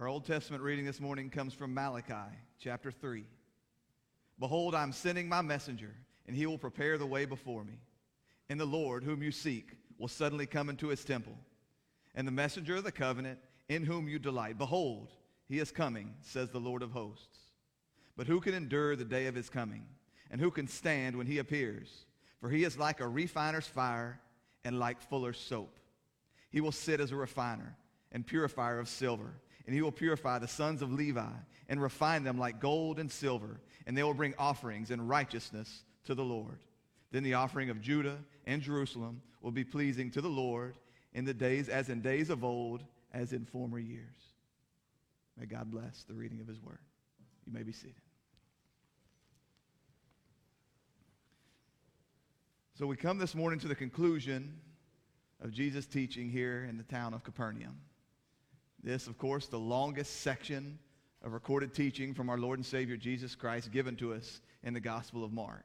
Our Old Testament reading this morning comes from Malachi chapter 3. Behold, I'm sending my messenger, and he will prepare the way before me. And the Lord, whom you seek, will suddenly come into his temple. And the messenger of the covenant, in whom you delight, behold, he is coming, says the Lord of hosts. But who can endure the day of his coming? And who can stand when he appears? For he is like a refiner's fire and like fuller's soap. He will sit as a refiner and purifier of silver, and he will purify the sons of Levi and refine them like gold and silver, and they will bring offerings in righteousness to the Lord. Then the offering of Judah and Jerusalem will be pleasing to the Lord in the days as in days of old, as in former years. May God bless the reading of his word. You may be seated. So we come this morning to the conclusion of Jesus' teaching here in the town of Capernaum. This, of course, the longest section of recorded teaching from our Lord and Savior Jesus Christ given to us in the Gospel of Mark.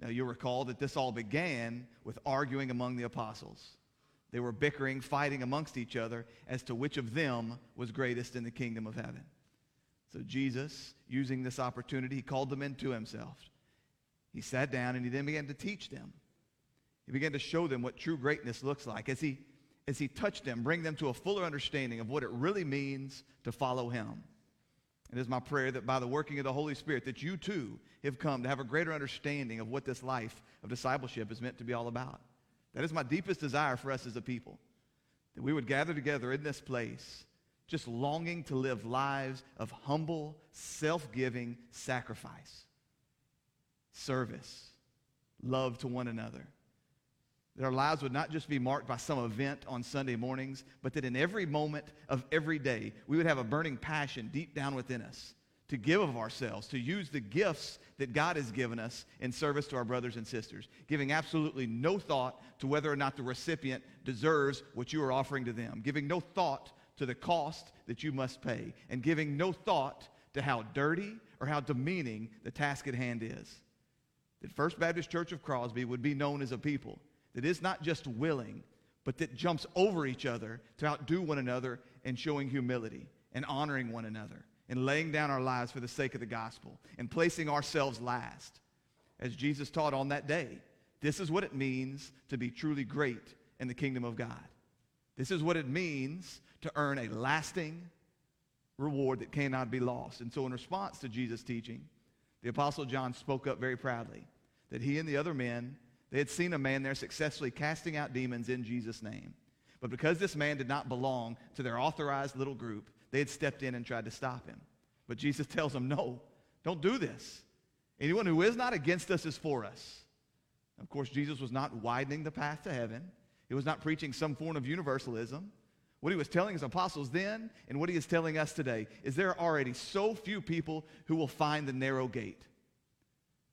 Now, you'll recall that this all began with arguing among the apostles. They were bickering, fighting amongst each other as to which of them was greatest in the kingdom of heaven. So, Jesus, using this opportunity, he called them into himself. He sat down and he then began to teach them. He began to show them what true greatness looks like as he, as he touched them, bring them to a fuller understanding of what it really means to follow him. It is my prayer that by the working of the Holy Spirit, that you too have come to have a greater understanding of what this life of discipleship is meant to be all about. That is my deepest desire for us as a people, that we would gather together in this place, just longing to live lives of humble, self-giving sacrifice, service, love to one another that our lives would not just be marked by some event on Sunday mornings, but that in every moment of every day, we would have a burning passion deep down within us to give of ourselves, to use the gifts that God has given us in service to our brothers and sisters, giving absolutely no thought to whether or not the recipient deserves what you are offering to them, giving no thought to the cost that you must pay, and giving no thought to how dirty or how demeaning the task at hand is. That First Baptist Church of Crosby would be known as a people that is not just willing, but that jumps over each other to outdo one another in showing humility and honoring one another and laying down our lives for the sake of the gospel and placing ourselves last. As Jesus taught on that day, this is what it means to be truly great in the kingdom of God. This is what it means to earn a lasting reward that cannot be lost. And so, in response to Jesus' teaching, the Apostle John spoke up very proudly that he and the other men they had seen a man there successfully casting out demons in Jesus' name. But because this man did not belong to their authorized little group, they had stepped in and tried to stop him. But Jesus tells them, no, don't do this. Anyone who is not against us is for us. Of course, Jesus was not widening the path to heaven. He was not preaching some form of universalism. What he was telling his apostles then and what he is telling us today is there are already so few people who will find the narrow gate.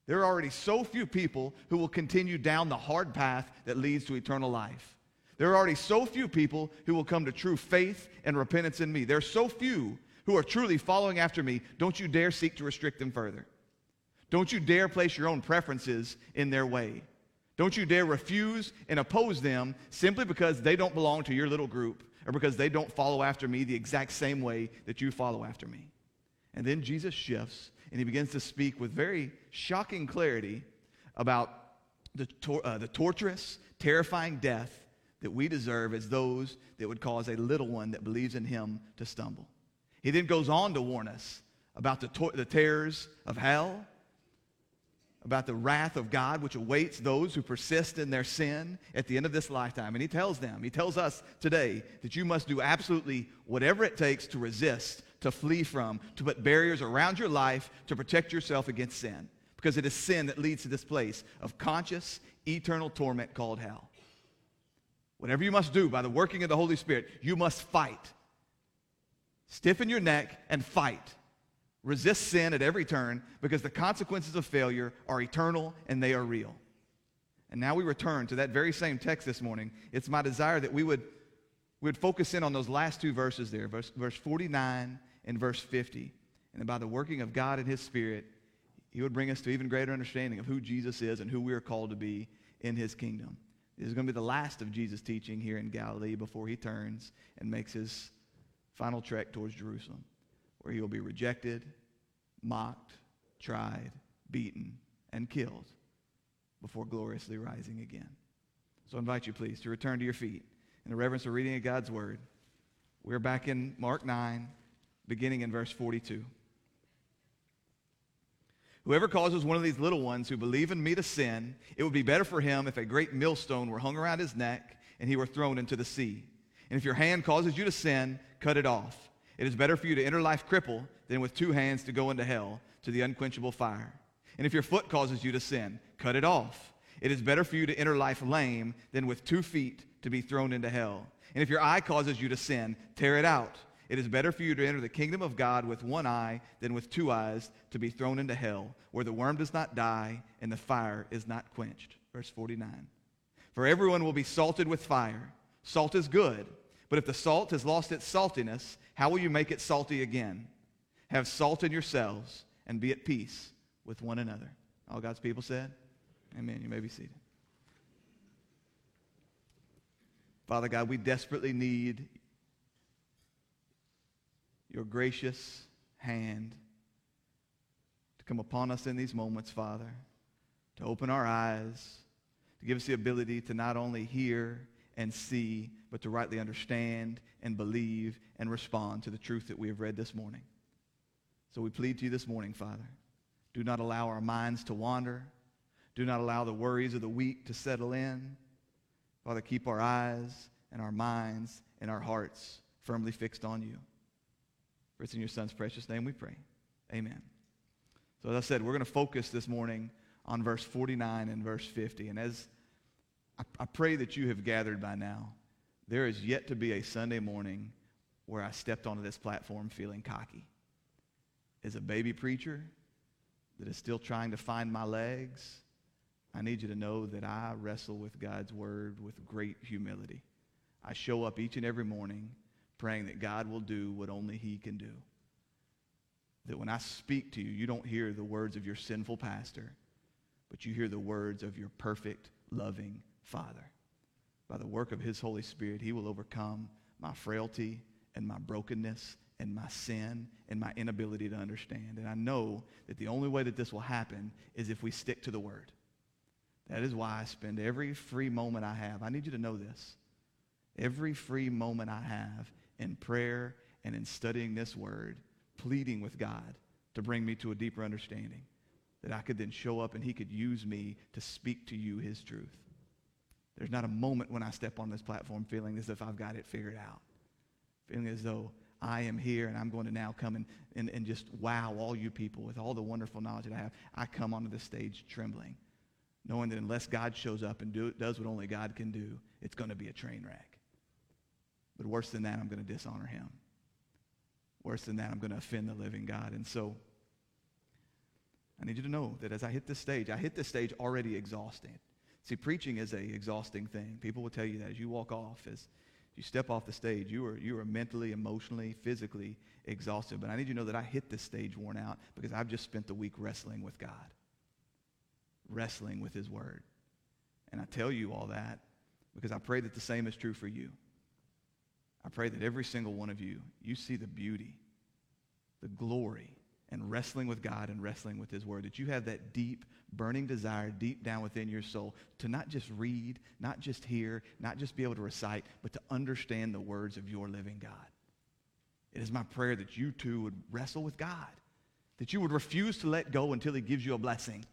There are already so few people who will continue down the hard path that leads to eternal life. There are already so few people who will come to true faith and repentance in me. There are so few who are truly following after me. Don't you dare seek to restrict them further. Don't you dare place your own preferences in their way. Don't you dare refuse and oppose them simply because they don't belong to your little group or because they don't follow after me the exact same way that you follow after me. And then Jesus shifts and he begins to speak with very shocking clarity about the, tor- uh, the torturous, terrifying death that we deserve as those that would cause a little one that believes in him to stumble. He then goes on to warn us about the, tor- the terrors of hell, about the wrath of God which awaits those who persist in their sin at the end of this lifetime. And he tells them, he tells us today that you must do absolutely whatever it takes to resist to flee from, to put barriers around your life to protect yourself against sin. Because it is sin that leads to this place of conscious, eternal torment called hell. Whatever you must do by the working of the Holy Spirit, you must fight. Stiffen your neck and fight. Resist sin at every turn because the consequences of failure are eternal and they are real. And now we return to that very same text this morning. It's my desire that we would, we would focus in on those last two verses there, verse, verse 49 in verse 50. And by the working of God and His Spirit, He would bring us to even greater understanding of who Jesus is and who we are called to be in His kingdom. This is going to be the last of Jesus' teaching here in Galilee before He turns and makes His final trek towards Jerusalem, where he will be rejected, mocked, tried, beaten, and killed before gloriously rising again. So I invite you, please, to return to your feet in the reverence of reading of God's word. We're back in Mark 9, beginning in verse 42. Whoever causes one of these little ones who believe in me to sin, it would be better for him if a great millstone were hung around his neck and he were thrown into the sea. And if your hand causes you to sin, cut it off. It is better for you to enter life crippled than with two hands to go into hell, to the unquenchable fire. And if your foot causes you to sin, cut it off. It is better for you to enter life lame than with two feet to be thrown into hell. And if your eye causes you to sin, tear it out. It is better for you to enter the kingdom of God with one eye than with two eyes to be thrown into hell, where the worm does not die and the fire is not quenched. Verse 49. For everyone will be salted with fire. Salt is good, but if the salt has lost its saltiness, how will you make it salty again? Have salt in yourselves and be at peace with one another. All God's people said, Amen. You may be seated. Father God, we desperately need your gracious hand to come upon us in these moments, Father, to open our eyes, to give us the ability to not only hear and see, but to rightly understand and believe and respond to the truth that we have read this morning. So we plead to you this morning, Father. Do not allow our minds to wander. Do not allow the worries of the week to settle in. Father, keep our eyes and our minds and our hearts firmly fixed on you. For it's in your Son's precious name we pray. Amen. So, as I said, we're going to focus this morning on verse 49 and verse 50. And as I, I pray that you have gathered by now, there is yet to be a Sunday morning where I stepped onto this platform feeling cocky. As a baby preacher that is still trying to find my legs, I need you to know that I wrestle with God's word with great humility. I show up each and every morning praying that God will do what only He can do. That when I speak to you, you don't hear the words of your sinful pastor, but you hear the words of your perfect, loving Father. By the work of His Holy Spirit, He will overcome my frailty and my brokenness and my sin and my inability to understand. And I know that the only way that this will happen is if we stick to the Word. That is why I spend every free moment I have. I need you to know this. Every free moment I have in prayer and in studying this word, pleading with God to bring me to a deeper understanding, that I could then show up and he could use me to speak to you his truth. There's not a moment when I step on this platform feeling as if I've got it figured out, feeling as though I am here and I'm going to now come and, and, and just wow all you people with all the wonderful knowledge that I have. I come onto the stage trembling, knowing that unless God shows up and do, does what only God can do, it's going to be a train wreck. But worse than that, I'm going to dishonor him. Worse than that, I'm going to offend the living God. And so I need you to know that as I hit this stage, I hit this stage already exhausted. See, preaching is a exhausting thing. People will tell you that as you walk off, as you step off the stage, you are, you are mentally, emotionally, physically exhausted. But I need you to know that I hit this stage worn out because I've just spent the week wrestling with God, wrestling with His Word. And I tell you all that because I pray that the same is true for you. I pray that every single one of you, you see the beauty, the glory, and wrestling with God and wrestling with His Word, that you have that deep, burning desire deep down within your soul to not just read, not just hear, not just be able to recite, but to understand the words of your living God. It is my prayer that you too would wrestle with God, that you would refuse to let go until He gives you a blessing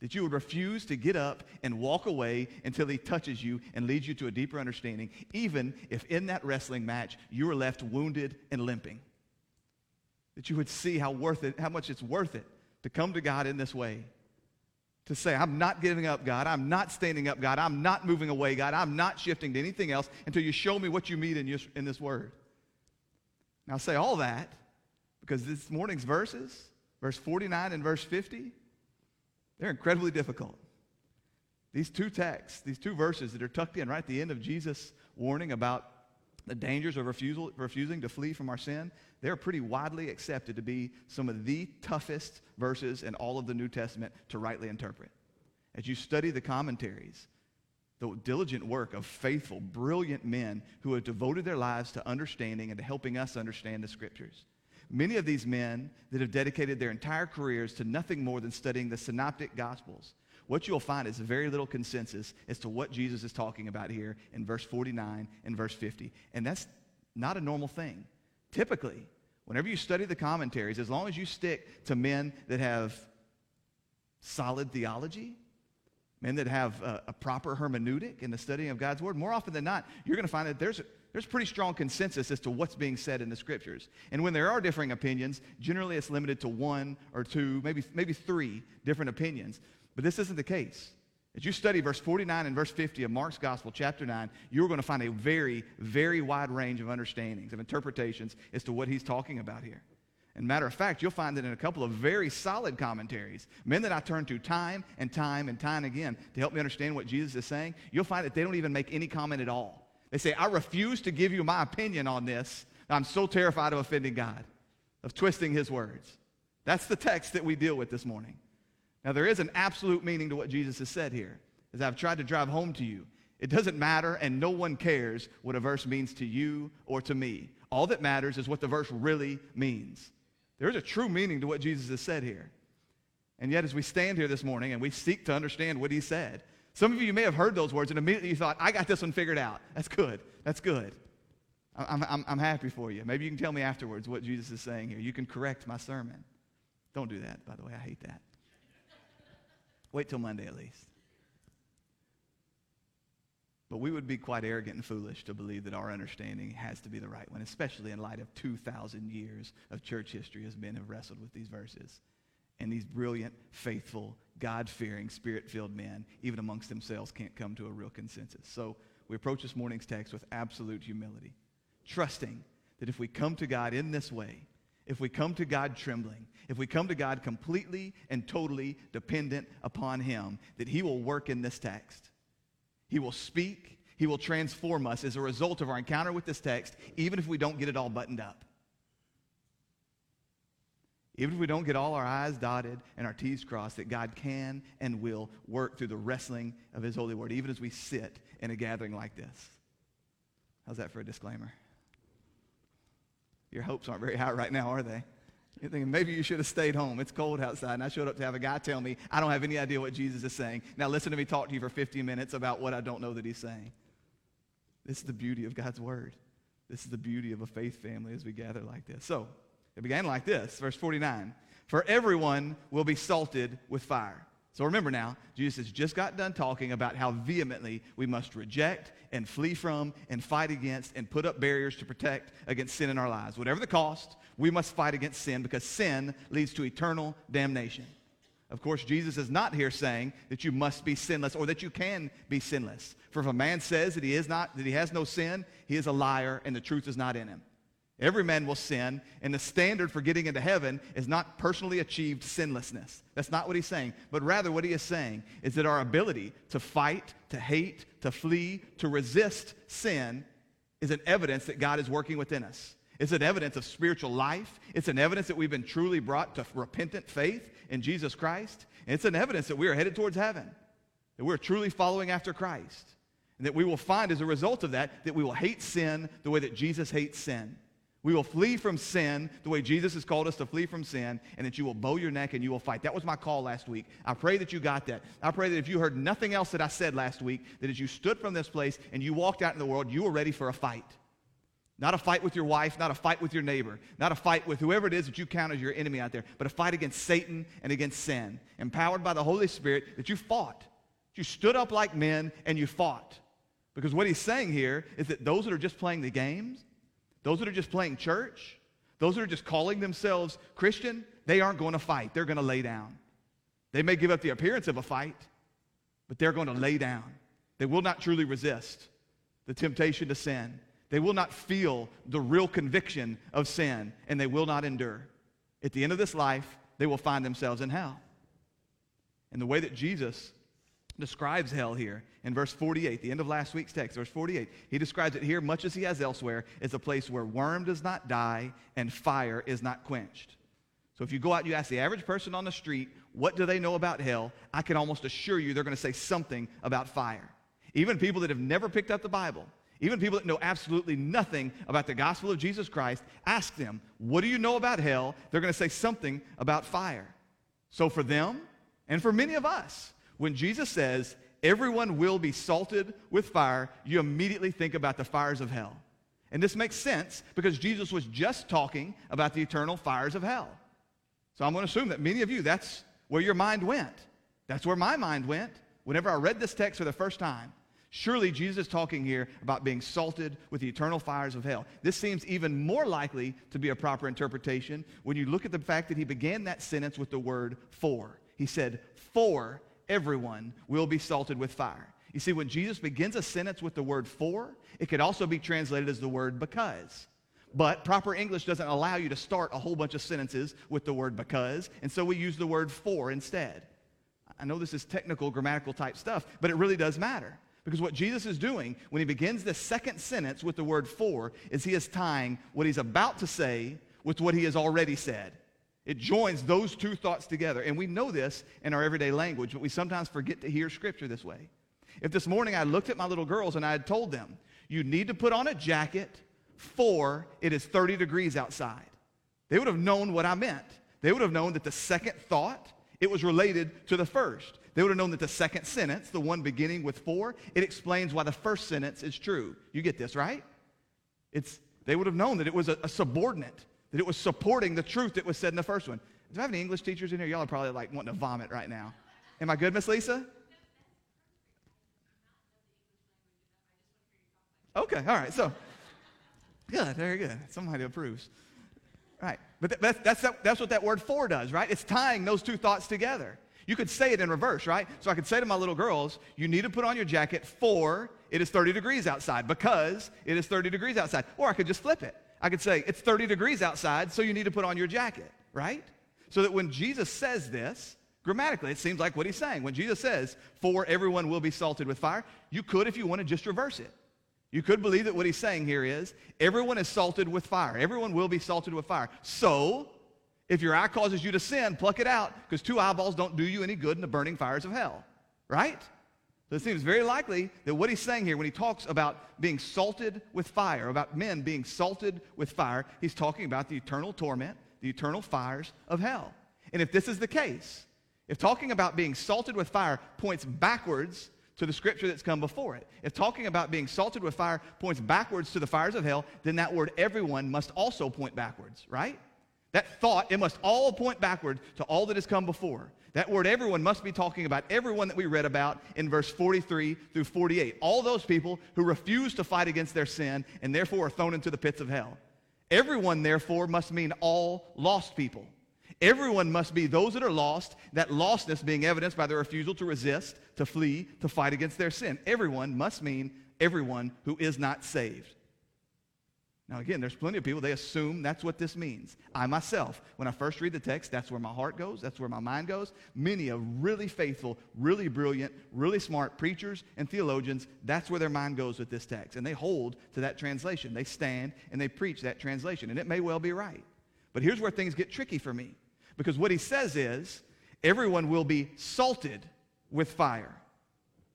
that you would refuse to get up and walk away until he touches you and leads you to a deeper understanding, even if in that wrestling match you are left wounded and limping. That you would see how worth it, how much it's worth it to come to God in this way. To say, I'm not giving up, God. I'm not standing up, God. I'm not moving away, God. I'm not shifting to anything else until you show me what you mean in, your, in this word. Now, say all that because this morning's verses, verse 49 and verse 50, they're incredibly difficult. These two texts, these two verses that are tucked in right at the end of Jesus' warning about the dangers of refusal, refusing to flee from our sin, they're pretty widely accepted to be some of the toughest verses in all of the New Testament to rightly interpret. As you study the commentaries, the diligent work of faithful, brilliant men who have devoted their lives to understanding and to helping us understand the scriptures. Many of these men that have dedicated their entire careers to nothing more than studying the synoptic gospels, what you'll find is very little consensus as to what Jesus is talking about here in verse 49 and verse 50. And that's not a normal thing. Typically, whenever you study the commentaries, as long as you stick to men that have solid theology, men that have a, a proper hermeneutic in the studying of God's word, more often than not, you're going to find that there's there's pretty strong consensus as to what's being said in the scriptures. And when there are differing opinions, generally it's limited to one or two, maybe, maybe three different opinions. But this isn't the case. As you study verse 49 and verse 50 of Mark's Gospel, chapter 9, you're going to find a very, very wide range of understandings, of interpretations as to what he's talking about here. And matter of fact, you'll find that in a couple of very solid commentaries, men that I turn to time and time and time again to help me understand what Jesus is saying, you'll find that they don't even make any comment at all. They say, I refuse to give you my opinion on this. I'm so terrified of offending God, of twisting his words. That's the text that we deal with this morning. Now, there is an absolute meaning to what Jesus has said here, as I've tried to drive home to you. It doesn't matter, and no one cares what a verse means to you or to me. All that matters is what the verse really means. There is a true meaning to what Jesus has said here. And yet, as we stand here this morning and we seek to understand what he said, some of you may have heard those words and immediately you thought, I got this one figured out. That's good. That's good. I'm, I'm, I'm happy for you. Maybe you can tell me afterwards what Jesus is saying here. You can correct my sermon. Don't do that, by the way. I hate that. Wait till Monday at least. But we would be quite arrogant and foolish to believe that our understanding has to be the right one, especially in light of 2,000 years of church history as men have wrestled with these verses. And these brilliant, faithful, God fearing, spirit filled men, even amongst themselves, can't come to a real consensus. So we approach this morning's text with absolute humility, trusting that if we come to God in this way, if we come to God trembling, if we come to God completely and totally dependent upon Him, that He will work in this text. He will speak, He will transform us as a result of our encounter with this text, even if we don't get it all buttoned up. Even if we don't get all our I's dotted and our T's crossed, that God can and will work through the wrestling of His holy word, even as we sit in a gathering like this. How's that for a disclaimer? Your hopes aren't very high right now, are they? You're thinking maybe you should have stayed home. It's cold outside, and I showed up to have a guy tell me I don't have any idea what Jesus is saying. Now listen to me talk to you for 15 minutes about what I don't know that he's saying. This is the beauty of God's word. This is the beauty of a faith family as we gather like this. So, it began like this, verse 49. For everyone will be salted with fire. So remember now, Jesus has just got done talking about how vehemently we must reject and flee from and fight against and put up barriers to protect against sin in our lives. Whatever the cost, we must fight against sin because sin leads to eternal damnation. Of course, Jesus is not here saying that you must be sinless or that you can be sinless. For if a man says that he is not that he has no sin, he is a liar and the truth is not in him. Every man will sin, and the standard for getting into heaven is not personally achieved sinlessness. That's not what he's saying. But rather, what he is saying is that our ability to fight, to hate, to flee, to resist sin is an evidence that God is working within us. It's an evidence of spiritual life. It's an evidence that we've been truly brought to repentant faith in Jesus Christ. And it's an evidence that we are headed towards heaven, that we're truly following after Christ. And that we will find as a result of that that we will hate sin the way that Jesus hates sin. We will flee from sin the way Jesus has called us to flee from sin, and that you will bow your neck and you will fight. That was my call last week. I pray that you got that. I pray that if you heard nothing else that I said last week, that as you stood from this place and you walked out in the world, you were ready for a fight. Not a fight with your wife, not a fight with your neighbor, not a fight with whoever it is that you count as your enemy out there, but a fight against Satan and against sin. Empowered by the Holy Spirit, that you fought. You stood up like men and you fought. Because what he's saying here is that those that are just playing the games, those that are just playing church, those that are just calling themselves Christian, they aren't going to fight. They're going to lay down. They may give up the appearance of a fight, but they're going to lay down. They will not truly resist the temptation to sin. They will not feel the real conviction of sin, and they will not endure. At the end of this life, they will find themselves in hell. And the way that Jesus describes hell here in verse 48, the end of last week's text, verse 48. He describes it here, much as he has elsewhere, as a place where worm does not die and fire is not quenched. So if you go out and you ask the average person on the street, what do they know about hell? I can almost assure you they're going to say something about fire. Even people that have never picked up the Bible, even people that know absolutely nothing about the gospel of Jesus Christ, ask them, What do you know about hell? They're going to say something about fire. So for them, and for many of us, when Jesus says, Everyone will be salted with fire, you immediately think about the fires of hell. And this makes sense because Jesus was just talking about the eternal fires of hell. So I'm going to assume that many of you, that's where your mind went. That's where my mind went whenever I read this text for the first time. Surely Jesus is talking here about being salted with the eternal fires of hell. This seems even more likely to be a proper interpretation when you look at the fact that he began that sentence with the word for. He said, For everyone will be salted with fire. You see, when Jesus begins a sentence with the word for, it could also be translated as the word because. But proper English doesn't allow you to start a whole bunch of sentences with the word because, and so we use the word for instead. I know this is technical grammatical type stuff, but it really does matter. Because what Jesus is doing when he begins the second sentence with the word for is he is tying what he's about to say with what he has already said. It joins those two thoughts together. And we know this in our everyday language, but we sometimes forget to hear scripture this way. If this morning I looked at my little girls and I had told them, you need to put on a jacket for it is 30 degrees outside, they would have known what I meant. They would have known that the second thought, it was related to the first. They would have known that the second sentence, the one beginning with for, it explains why the first sentence is true. You get this, right? It's, they would have known that it was a, a subordinate, that it was supporting the truth that was said in the first one. Do I have any English teachers in here? Y'all are probably like wanting to vomit right now. Am I good, Miss Lisa? Okay, all right. So, good, very good. Somebody approves. Right. But that's, that's, that's what that word for does, right? It's tying those two thoughts together. You could say it in reverse, right? So I could say to my little girls, you need to put on your jacket for it is 30 degrees outside because it is 30 degrees outside. Or I could just flip it. I could say, it's 30 degrees outside, so you need to put on your jacket, right? So that when Jesus says this, grammatically, it seems like what he's saying. When Jesus says, for everyone will be salted with fire, you could, if you want to, just reverse it. You could believe that what he's saying here is, everyone is salted with fire. Everyone will be salted with fire. So, if your eye causes you to sin, pluck it out, because two eyeballs don't do you any good in the burning fires of hell. Right? So it seems very likely that what he's saying here, when he talks about being salted with fire, about men being salted with fire, he's talking about the eternal torment, the eternal fires of hell. And if this is the case, if talking about being salted with fire points backwards to the scripture that's come before it, if talking about being salted with fire points backwards to the fires of hell, then that word everyone must also point backwards, right? That thought, it must all point backward to all that has come before. That word everyone must be talking about everyone that we read about in verse 43 through 48. All those people who refuse to fight against their sin and therefore are thrown into the pits of hell. Everyone, therefore, must mean all lost people. Everyone must be those that are lost, that lostness being evidenced by their refusal to resist, to flee, to fight against their sin. Everyone must mean everyone who is not saved. Now, again, there's plenty of people, they assume that's what this means. I myself, when I first read the text, that's where my heart goes, that's where my mind goes. Many of really faithful, really brilliant, really smart preachers and theologians, that's where their mind goes with this text. And they hold to that translation. They stand and they preach that translation. And it may well be right. But here's where things get tricky for me. Because what he says is, everyone will be salted with fire.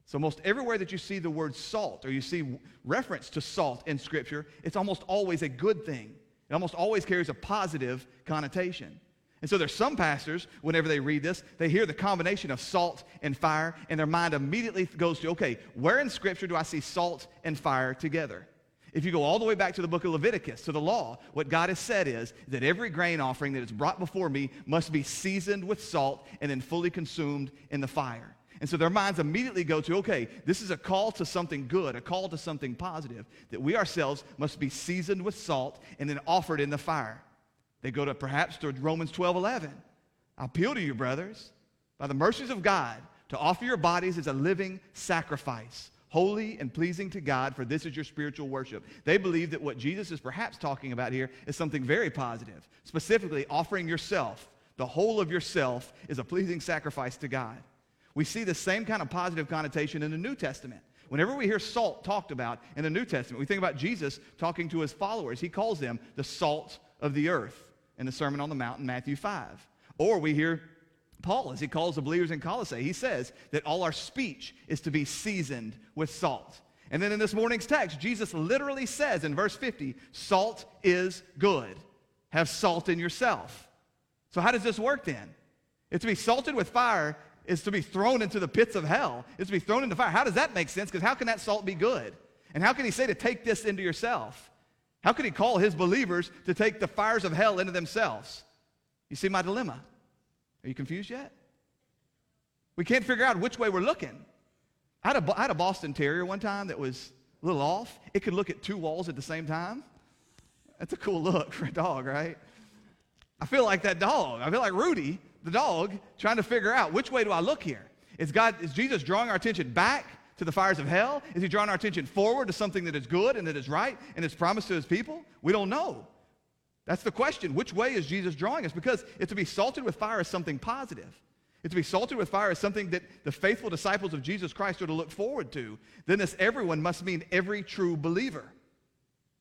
So, most everywhere that you see the word salt or you see reference to salt in Scripture, it's almost always a good thing. It almost always carries a positive connotation. And so there's some pastors, whenever they read this, they hear the combination of salt and fire, and their mind immediately goes to, okay, where in Scripture do I see salt and fire together? If you go all the way back to the book of Leviticus, to the law, what God has said is that every grain offering that is brought before me must be seasoned with salt and then fully consumed in the fire. And so their minds immediately go to, okay, this is a call to something good, a call to something positive, that we ourselves must be seasoned with salt and then offered in the fire. They go to perhaps to Romans 12 11. I appeal to you, brothers, by the mercies of God, to offer your bodies as a living sacrifice, holy and pleasing to God, for this is your spiritual worship. They believe that what Jesus is perhaps talking about here is something very positive, specifically offering yourself. The whole of yourself is a pleasing sacrifice to God. We see the same kind of positive connotation in the New Testament. Whenever we hear salt talked about in the New Testament, we think about Jesus talking to his followers. He calls them the salt of the earth in the Sermon on the Mount in Matthew 5. Or we hear Paul, as he calls the believers in Colossae, he says that all our speech is to be seasoned with salt. And then in this morning's text, Jesus literally says in verse 50, salt is good. Have salt in yourself. So how does this work then? It's to be salted with fire is to be thrown into the pits of hell. is to be thrown into fire. How does that make sense? Because how can that salt be good? And how can he say to take this into yourself? How could he call his believers to take the fires of hell into themselves? You see my dilemma? Are you confused yet? We can't figure out which way we're looking. I had, a, I had a Boston Terrier one time that was a little off. It could look at two walls at the same time. That's a cool look for a dog, right? I feel like that dog. I feel like Rudy, the dog, trying to figure out which way do I look here? Is God, is Jesus drawing our attention back to the fires of hell? Is he drawing our attention forward to something that is good and that is right and is promised to his people? We don't know. That's the question. Which way is Jesus drawing us? Because it's to be salted with fire is something positive. It's to be salted with fire is something that the faithful disciples of Jesus Christ are to look forward to. Then this everyone must mean every true believer.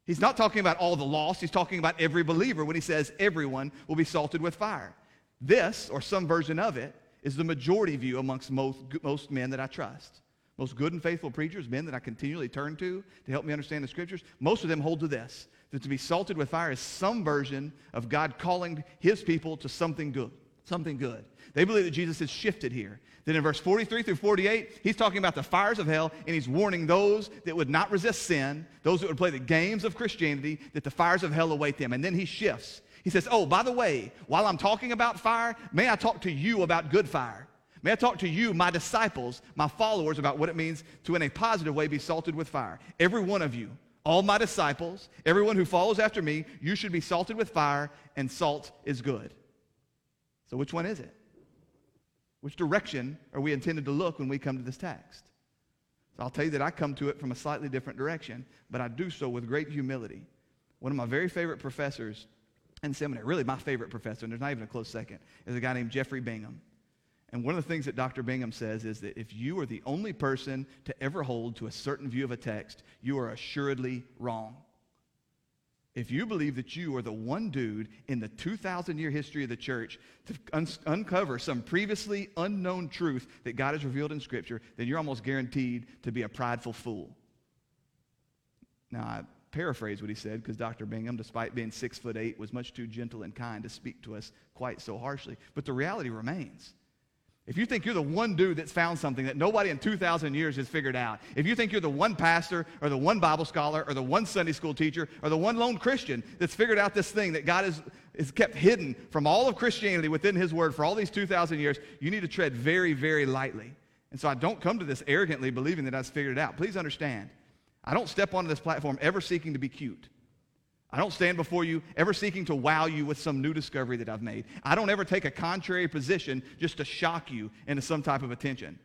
He's not talking about all the lost, he's talking about every believer when he says everyone will be salted with fire. This, or some version of it, is the majority view amongst most, most men that I trust. Most good and faithful preachers, men that I continually turn to to help me understand the scriptures, most of them hold to this that to be salted with fire is some version of God calling his people to something good. Something good. They believe that Jesus has shifted here. Then in verse 43 through 48, he's talking about the fires of hell, and he's warning those that would not resist sin, those that would play the games of Christianity, that the fires of hell await them. And then he shifts. He says, Oh, by the way, while I'm talking about fire, may I talk to you about good fire? May I talk to you, my disciples, my followers, about what it means to, in a positive way, be salted with fire. Every one of you all my disciples, everyone who follows after me, you should be salted with fire, and salt is good. So, which one is it? Which direction are we intended to look when we come to this text? So, I'll tell you that I come to it from a slightly different direction, but I do so with great humility. One of my very favorite professors in seminary, really my favorite professor, and there's not even a close second, is a guy named Jeffrey Bingham. And one of the things that Dr. Bingham says is that if you are the only person to ever hold to a certain view of a text, you are assuredly wrong. If you believe that you are the one dude in the 2,000 year history of the church to un- uncover some previously unknown truth that God has revealed in Scripture, then you're almost guaranteed to be a prideful fool. Now, I paraphrase what he said because Dr. Bingham, despite being six foot eight, was much too gentle and kind to speak to us quite so harshly. But the reality remains if you think you're the one dude that's found something that nobody in 2,000 years has figured out, if you think you're the one pastor or the one Bible scholar or the one Sunday school teacher or the one lone Christian that's figured out this thing that God has, has kept hidden from all of Christianity within His Word for all these 2,000 years, you need to tread very, very lightly. And so I don't come to this arrogantly believing that I've figured it out. Please understand, I don't step onto this platform ever seeking to be cute. I don't stand before you ever seeking to wow you with some new discovery that I've made. I don't ever take a contrary position just to shock you into some type of attention.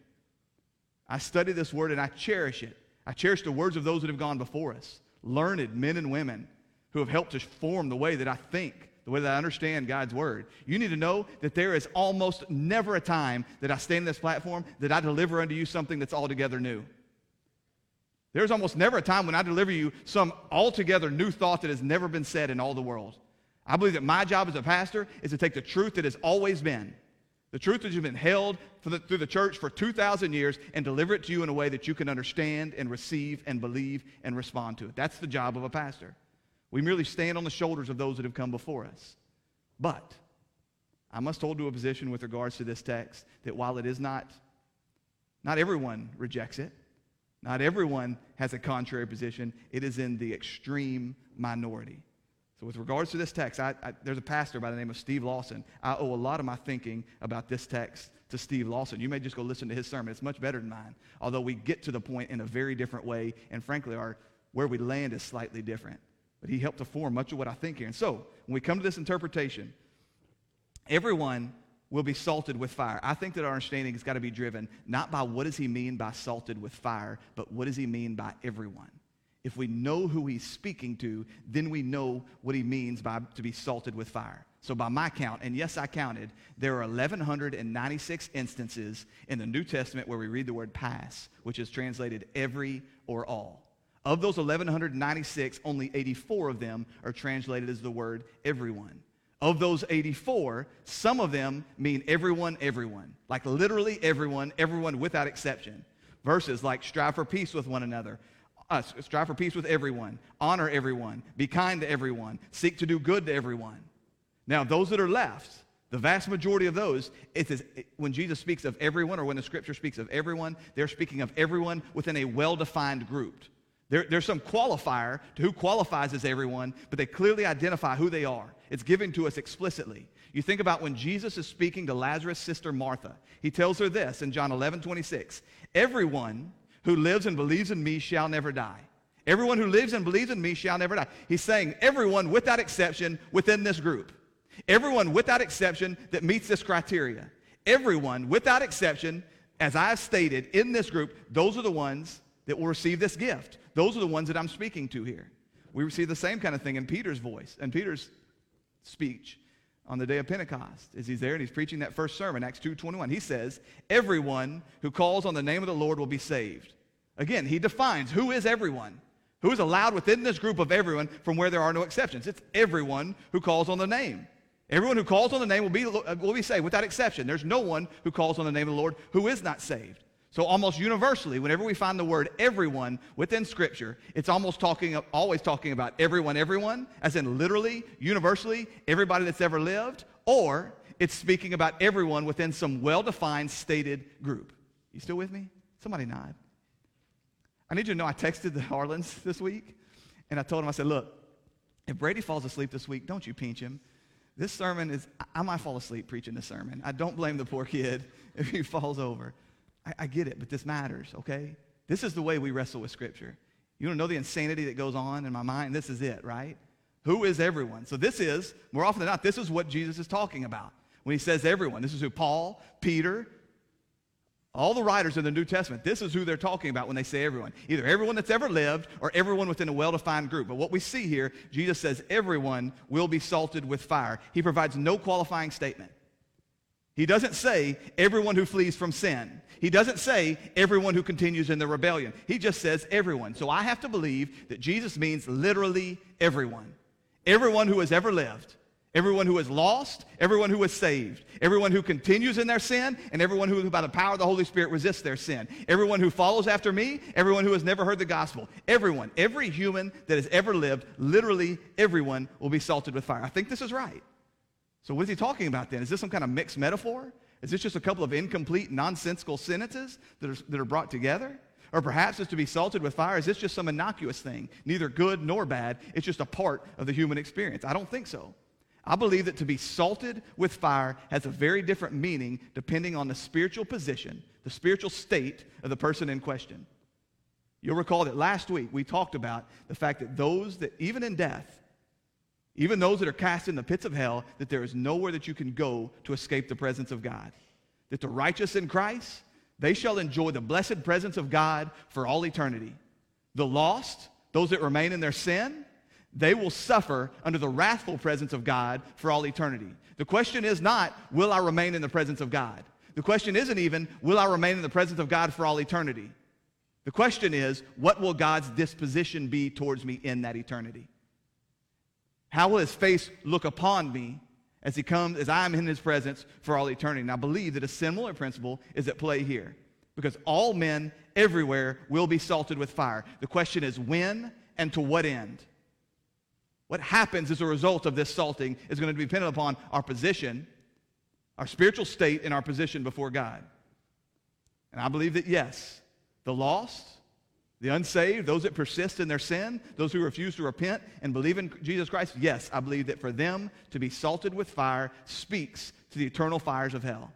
I study this word and I cherish it. I cherish the words of those that have gone before us, learned men and women who have helped to form the way that I think, the way that I understand God's word. You need to know that there is almost never a time that I stand on this platform that I deliver unto you something that's altogether new. There's almost never a time when I deliver you some altogether new thought that has never been said in all the world. I believe that my job as a pastor is to take the truth that has always been, the truth that has been held the, through the church for 2,000 years, and deliver it to you in a way that you can understand and receive and believe and respond to it. That's the job of a pastor. We merely stand on the shoulders of those that have come before us. But I must hold to a position with regards to this text that while it is not, not everyone rejects it, not everyone has a contrary position. It is in the extreme minority. So, with regards to this text, I, I, there's a pastor by the name of Steve Lawson. I owe a lot of my thinking about this text to Steve Lawson. You may just go listen to his sermon. It's much better than mine. Although we get to the point in a very different way, and frankly, our, where we land is slightly different. But he helped to form much of what I think here. And so, when we come to this interpretation, everyone will be salted with fire. I think that our understanding has got to be driven not by what does he mean by salted with fire, but what does he mean by everyone. If we know who he's speaking to, then we know what he means by to be salted with fire. So by my count, and yes, I counted, there are 1,196 instances in the New Testament where we read the word pas, which is translated every or all. Of those 1,196, only 84 of them are translated as the word everyone. Of those 84, some of them mean everyone, everyone. Like literally everyone, everyone without exception. Verses like strive for peace with one another, uh, strive for peace with everyone, honor everyone, be kind to everyone, seek to do good to everyone. Now, those that are left, the vast majority of those, it's as, when Jesus speaks of everyone or when the scripture speaks of everyone, they're speaking of everyone within a well defined group. There, there's some qualifier to who qualifies as everyone, but they clearly identify who they are. It's given to us explicitly. You think about when Jesus is speaking to Lazarus' sister Martha. He tells her this in John 11 26 Everyone who lives and believes in me shall never die. Everyone who lives and believes in me shall never die. He's saying everyone without exception within this group. Everyone without exception that meets this criteria. Everyone without exception, as I have stated in this group, those are the ones that will receive this gift. Those are the ones that I'm speaking to here. We receive the same kind of thing in Peter's voice and Peter's speech on the day of Pentecost as he's there and he's preaching that first sermon, Acts 2.21. He says, everyone who calls on the name of the Lord will be saved. Again, he defines who is everyone. Who is allowed within this group of everyone from where there are no exceptions? It's everyone who calls on the name. Everyone who calls on the name will be, uh, will be saved without exception. There's no one who calls on the name of the Lord who is not saved. So almost universally, whenever we find the word everyone within Scripture, it's almost talking, always talking about everyone, everyone, as in literally, universally, everybody that's ever lived, or it's speaking about everyone within some well-defined, stated group. You still with me? Somebody nod. I need you to know I texted the Harlans this week, and I told them, I said, look, if Brady falls asleep this week, don't you pinch him. This sermon is, I might fall asleep preaching this sermon. I don't blame the poor kid if he falls over. I, I get it, but this matters, okay? This is the way we wrestle with Scripture. You don't know the insanity that goes on in my mind? This is it, right? Who is everyone? So, this is, more often than not, this is what Jesus is talking about when he says everyone. This is who Paul, Peter, all the writers in the New Testament, this is who they're talking about when they say everyone. Either everyone that's ever lived or everyone within a well defined group. But what we see here, Jesus says everyone will be salted with fire. He provides no qualifying statement. He doesn't say everyone who flees from sin. He doesn't say everyone who continues in the rebellion. He just says everyone. So I have to believe that Jesus means literally everyone. Everyone who has ever lived. Everyone who is lost, everyone who is saved, everyone who continues in their sin, and everyone who, by the power of the Holy Spirit, resists their sin. Everyone who follows after me, everyone who has never heard the gospel. Everyone, every human that has ever lived, literally everyone will be salted with fire. I think this is right. So, what is he talking about then? Is this some kind of mixed metaphor? Is this just a couple of incomplete, nonsensical sentences that are, that are brought together? Or perhaps it's to be salted with fire. Is this just some innocuous thing, neither good nor bad? It's just a part of the human experience. I don't think so. I believe that to be salted with fire has a very different meaning depending on the spiritual position, the spiritual state of the person in question. You'll recall that last week we talked about the fact that those that, even in death, even those that are cast in the pits of hell, that there is nowhere that you can go to escape the presence of God. That the righteous in Christ, they shall enjoy the blessed presence of God for all eternity. The lost, those that remain in their sin, they will suffer under the wrathful presence of God for all eternity. The question is not, will I remain in the presence of God? The question isn't even, will I remain in the presence of God for all eternity? The question is, what will God's disposition be towards me in that eternity? How will his face look upon me as he comes, as I am in his presence for all eternity? And I believe that a similar principle is at play here. Because all men everywhere will be salted with fire. The question is when and to what end? What happens as a result of this salting is going to be dependent upon our position, our spiritual state, and our position before God. And I believe that yes, the lost, the unsaved, those that persist in their sin, those who refuse to repent and believe in Jesus Christ, yes, I believe that for them to be salted with fire speaks to the eternal fires of hell.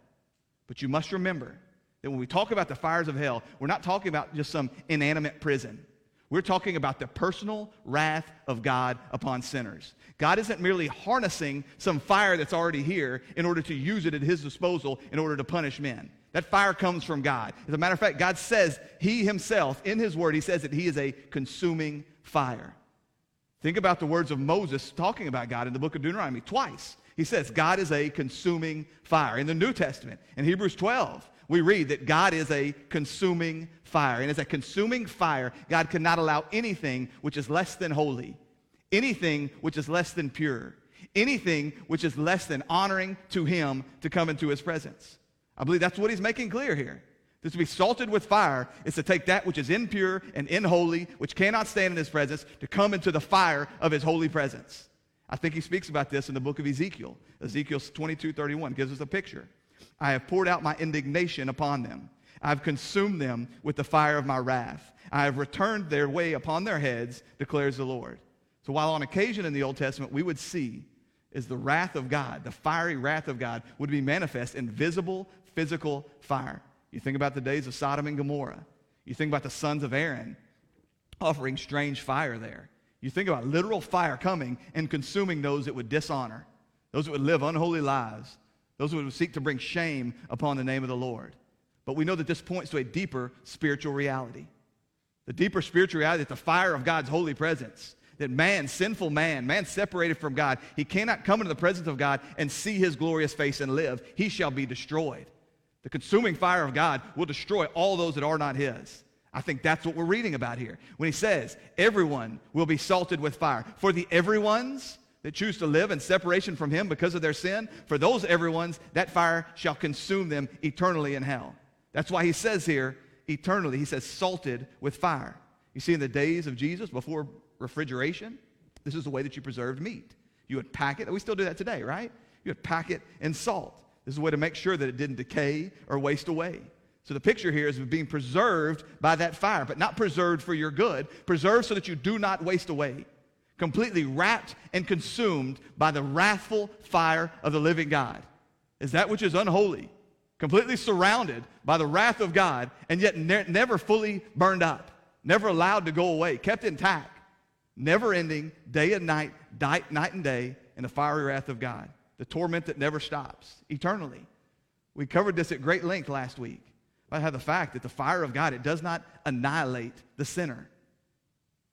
But you must remember that when we talk about the fires of hell, we're not talking about just some inanimate prison. We're talking about the personal wrath of God upon sinners. God isn't merely harnessing some fire that's already here in order to use it at his disposal in order to punish men. That fire comes from God. As a matter of fact, God says, He Himself, in His Word, He says that He is a consuming fire. Think about the words of Moses talking about God in the book of Deuteronomy twice. He says, God is a consuming fire. In the New Testament, in Hebrews 12, we read that God is a consuming fire. And as a consuming fire, God cannot allow anything which is less than holy, anything which is less than pure, anything which is less than honoring to him to come into his presence. I believe that's what he's making clear here. This to be salted with fire is to take that which is impure and unholy, which cannot stand in his presence, to come into the fire of his holy presence. I think he speaks about this in the book of Ezekiel. Ezekiel 22 31 gives us a picture. I have poured out my indignation upon them. I have consumed them with the fire of my wrath. I have returned their way upon their heads, declares the Lord. So while on occasion in the Old Testament we would see is the wrath of God, the fiery wrath of God would be manifest in visible physical fire. You think about the days of Sodom and Gomorrah. You think about the sons of Aaron offering strange fire there. You think about literal fire coming and consuming those that would dishonor, those that would live unholy lives, those who would seek to bring shame upon the name of the Lord. But we know that this points to a deeper spiritual reality. The deeper spiritual reality that the fire of God's holy presence, that man, sinful man, man separated from God, he cannot come into the presence of God and see his glorious face and live. He shall be destroyed. The consuming fire of God will destroy all those that are not his. I think that's what we're reading about here. When he says, everyone will be salted with fire. For the everyone's that choose to live in separation from him because of their sin, for those everyone's, that fire shall consume them eternally in hell. That's why he says here, eternally. He says, salted with fire. You see, in the days of Jesus, before refrigeration, this is the way that you preserved meat. You would pack it, we still do that today, right? You would pack it in salt. This is a way to make sure that it didn't decay or waste away. So the picture here is of being preserved by that fire, but not preserved for your good, preserved so that you do not waste away. Completely wrapped and consumed by the wrathful fire of the living God. Is that which is unholy, completely surrounded by the wrath of God, and yet ne- never fully burned up, never allowed to go away, kept intact, never ending, day and night, night, night and day, in the fiery wrath of God. The torment that never stops, eternally. We covered this at great length last week. I have the fact that the fire of God, it does not annihilate the sinner.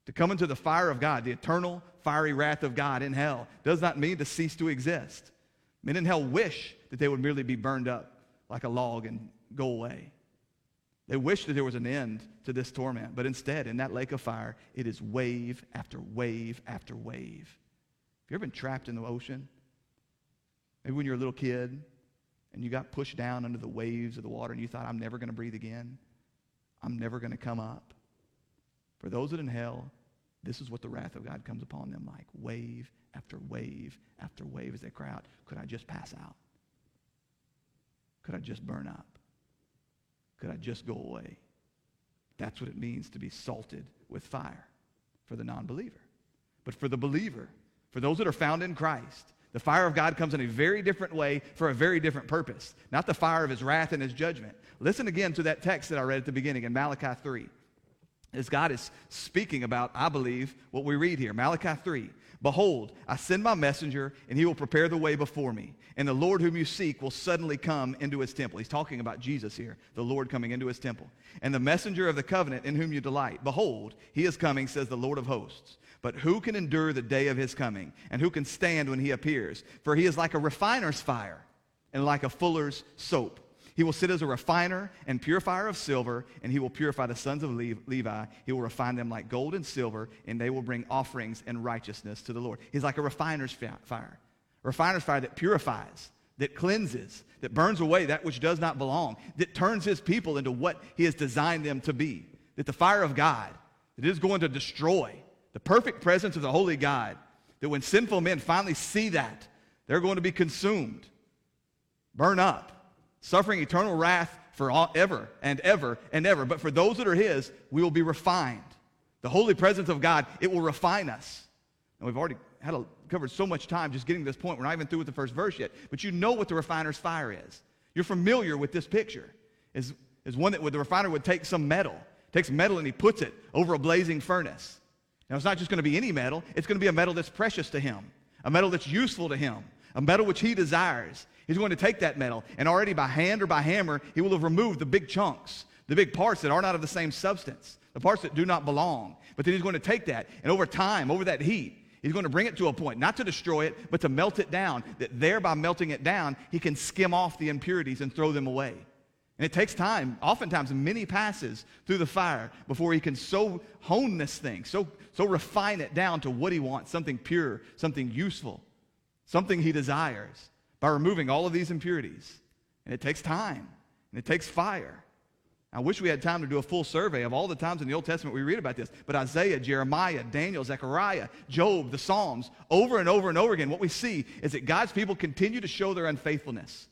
To come into the fire of God, the eternal fiery wrath of God in hell, does not mean to cease to exist. Men in hell wish that they would merely be burned up like a log and go away. They wish that there was an end to this torment, but instead, in that lake of fire, it is wave after wave after wave. Have you ever been trapped in the ocean? Maybe when you're a little kid, and you got pushed down under the waves of the water and you thought, I'm never going to breathe again. I'm never going to come up. For those that in hell, this is what the wrath of God comes upon them like wave after wave after wave as they cry out, Could I just pass out? Could I just burn up? Could I just go away? That's what it means to be salted with fire for the non believer. But for the believer, for those that are found in Christ, the fire of God comes in a very different way for a very different purpose, not the fire of his wrath and his judgment. Listen again to that text that I read at the beginning in Malachi 3. As God is speaking about, I believe, what we read here. Malachi 3. Behold, I send my messenger, and he will prepare the way before me. And the Lord whom you seek will suddenly come into his temple. He's talking about Jesus here, the Lord coming into his temple. And the messenger of the covenant in whom you delight, behold, he is coming, says the Lord of hosts. But who can endure the day of his coming? And who can stand when he appears? For he is like a refiner's fire and like a fuller's soap. He will sit as a refiner and purifier of silver, and he will purify the sons of Levi. He will refine them like gold and silver, and they will bring offerings and righteousness to the Lord. He's like a refiner's fire, a refiner's fire that purifies, that cleanses, that burns away that which does not belong, that turns his people into what he has designed them to be. That the fire of God, that is going to destroy, the perfect presence of the holy God, that when sinful men finally see that, they're going to be consumed, burn up, suffering eternal wrath for all, ever and ever and ever. But for those that are His, we will be refined. The holy presence of God, it will refine us. And we've already had a, covered so much time just getting to this point. We're not even through with the first verse yet. But you know what the refiner's fire is. You're familiar with this picture. Is, is one that the refiner would take some metal, takes metal and he puts it over a blazing furnace. Now, it's not just going to be any metal, it's going to be a metal that's precious to him, a metal that's useful to him, a metal which he desires. He's going to take that metal, and already by hand or by hammer, he will have removed the big chunks, the big parts that are not of the same substance, the parts that do not belong. But then he's going to take that, and over time, over that heat, He's going to bring it to a point, not to destroy it, but to melt it down, that thereby melting it down, he can skim off the impurities and throw them away. And it takes time, oftentimes many passes through the fire before he can so hone this thing, so, so refine it down to what he wants, something pure, something useful. something he desires by removing all of these impurities. And it takes time, and it takes fire. I wish we had time to do a full survey of all the times in the Old Testament we read about this. But Isaiah, Jeremiah, Daniel, Zechariah, Job, the Psalms, over and over and over again, what we see is that God's people continue to show their unfaithfulness.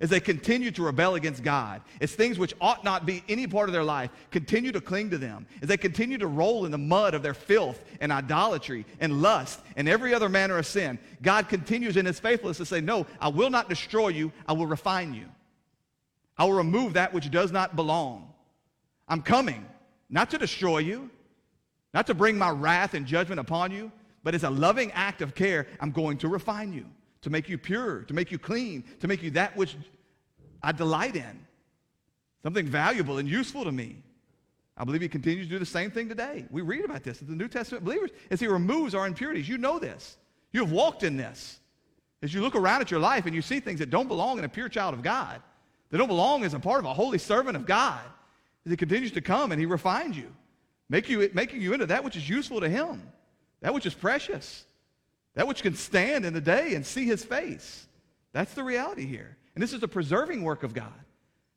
As they continue to rebel against God, as things which ought not be any part of their life continue to cling to them, as they continue to roll in the mud of their filth and idolatry and lust and every other manner of sin, God continues in his faithfulness to say, No, I will not destroy you, I will refine you. I will remove that which does not belong. I'm coming, not to destroy you, not to bring my wrath and judgment upon you, but as a loving act of care, I'm going to refine you, to make you pure, to make you clean, to make you that which I delight in, something valuable and useful to me. I believe he continues to do the same thing today. We read about this in the New Testament believers as he removes our impurities. You know this. You have walked in this. As you look around at your life and you see things that don't belong in a pure child of God, that don't belong as a part of a holy servant of God. As he continues to come and he refines you, make you, making you into that which is useful to him, that which is precious, that which can stand in the day and see his face. That's the reality here. And this is the preserving work of God.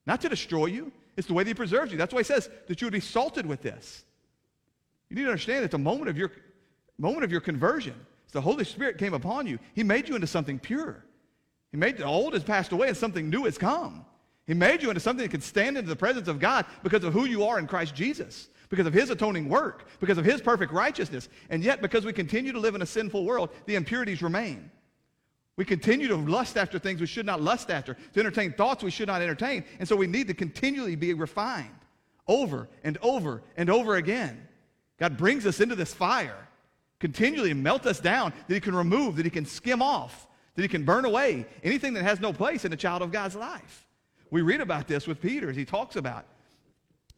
Not to destroy you, it's the way that he preserves you. That's why he says that you would be salted with this. You need to understand that the moment of your moment of your conversion, the Holy Spirit came upon you. He made you into something pure. He made the old has passed away and something new has come. He made you into something that can stand into the presence of God because of who you are in Christ Jesus, because of his atoning work, because of his perfect righteousness. And yet, because we continue to live in a sinful world, the impurities remain. We continue to lust after things we should not lust after, to entertain thoughts we should not entertain. And so we need to continually be refined over and over and over again. God brings us into this fire, continually melt us down, that he can remove, that he can skim off, that he can burn away anything that has no place in a child of God's life. We read about this with Peter as he talks about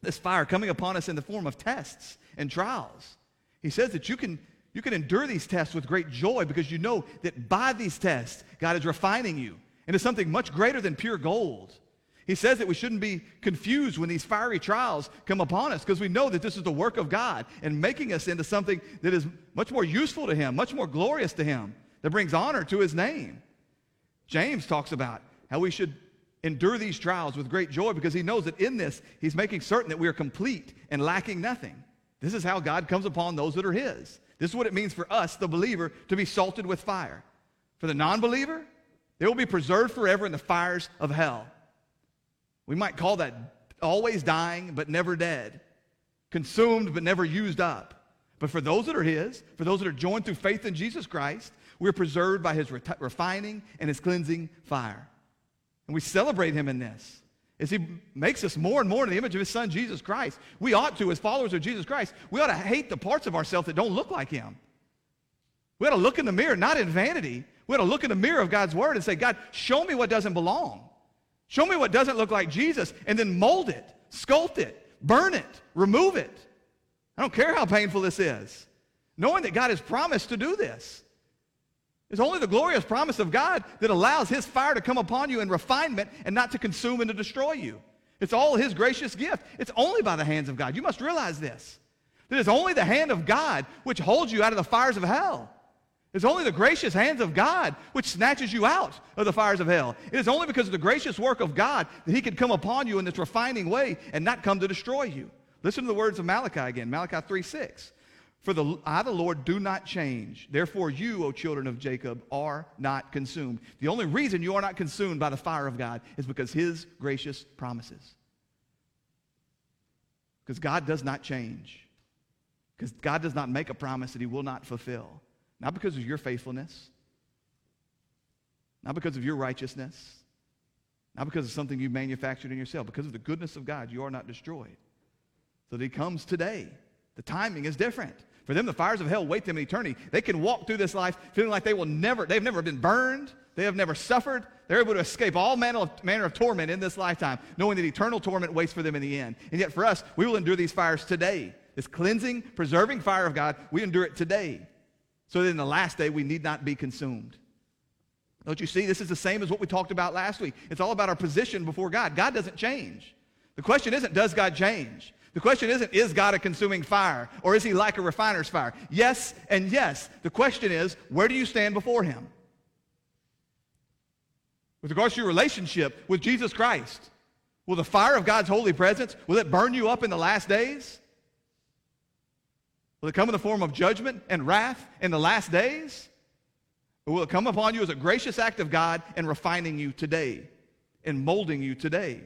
this fire coming upon us in the form of tests and trials. He says that you can, you can endure these tests with great joy because you know that by these tests, God is refining you into something much greater than pure gold. He says that we shouldn't be confused when these fiery trials come upon us because we know that this is the work of God and making us into something that is much more useful to Him, much more glorious to Him, that brings honor to His name. James talks about how we should endure these trials with great joy because he knows that in this, he's making certain that we are complete and lacking nothing. This is how God comes upon those that are his. This is what it means for us, the believer, to be salted with fire. For the non believer, they will be preserved forever in the fires of hell. We might call that always dying but never dead, consumed but never used up. But for those that are his, for those that are joined through faith in Jesus Christ, we're preserved by his refining and his cleansing fire. And we celebrate him in this as he makes us more and more in the image of his son, Jesus Christ. We ought to, as followers of Jesus Christ, we ought to hate the parts of ourselves that don't look like him. We ought to look in the mirror, not in vanity. We ought to look in the mirror of God's word and say, God, show me what doesn't belong. Show me what doesn't look like Jesus, and then mold it, sculpt it, burn it, remove it. I don't care how painful this is. Knowing that God has promised to do this. It's only the glorious promise of God that allows his fire to come upon you in refinement and not to consume and to destroy you. It's all his gracious gift. It's only by the hands of God. You must realize this. That it's only the hand of God which holds you out of the fires of hell. It's only the gracious hands of God which snatches you out of the fires of hell. It is only because of the gracious work of God that he can come upon you in this refining way and not come to destroy you. Listen to the words of Malachi again, Malachi 3 6. For the, I, the Lord, do not change. Therefore, you, O children of Jacob, are not consumed. The only reason you are not consumed by the fire of God is because his gracious promises. Because God does not change. Because God does not make a promise that he will not fulfill. Not because of your faithfulness, not because of your righteousness, not because of something you manufactured in yourself. Because of the goodness of God, you are not destroyed. So that he comes today. The timing is different. For them, the fires of hell wait them in eternity. They can walk through this life feeling like they will never, they've never been burned, they have never suffered. They're able to escape all manner of, manner of torment in this lifetime, knowing that eternal torment waits for them in the end. And yet, for us, we will endure these fires today. This cleansing, preserving fire of God, we endure it today. So that in the last day, we need not be consumed. Don't you see? This is the same as what we talked about last week. It's all about our position before God. God doesn't change. The question isn't, does God change? The question isn't, is God a consuming fire or is he like a refiner's fire? Yes and yes. The question is, where do you stand before him? With regards to your relationship with Jesus Christ, will the fire of God's holy presence, will it burn you up in the last days? Will it come in the form of judgment and wrath in the last days? Or will it come upon you as a gracious act of God and refining you today and molding you today?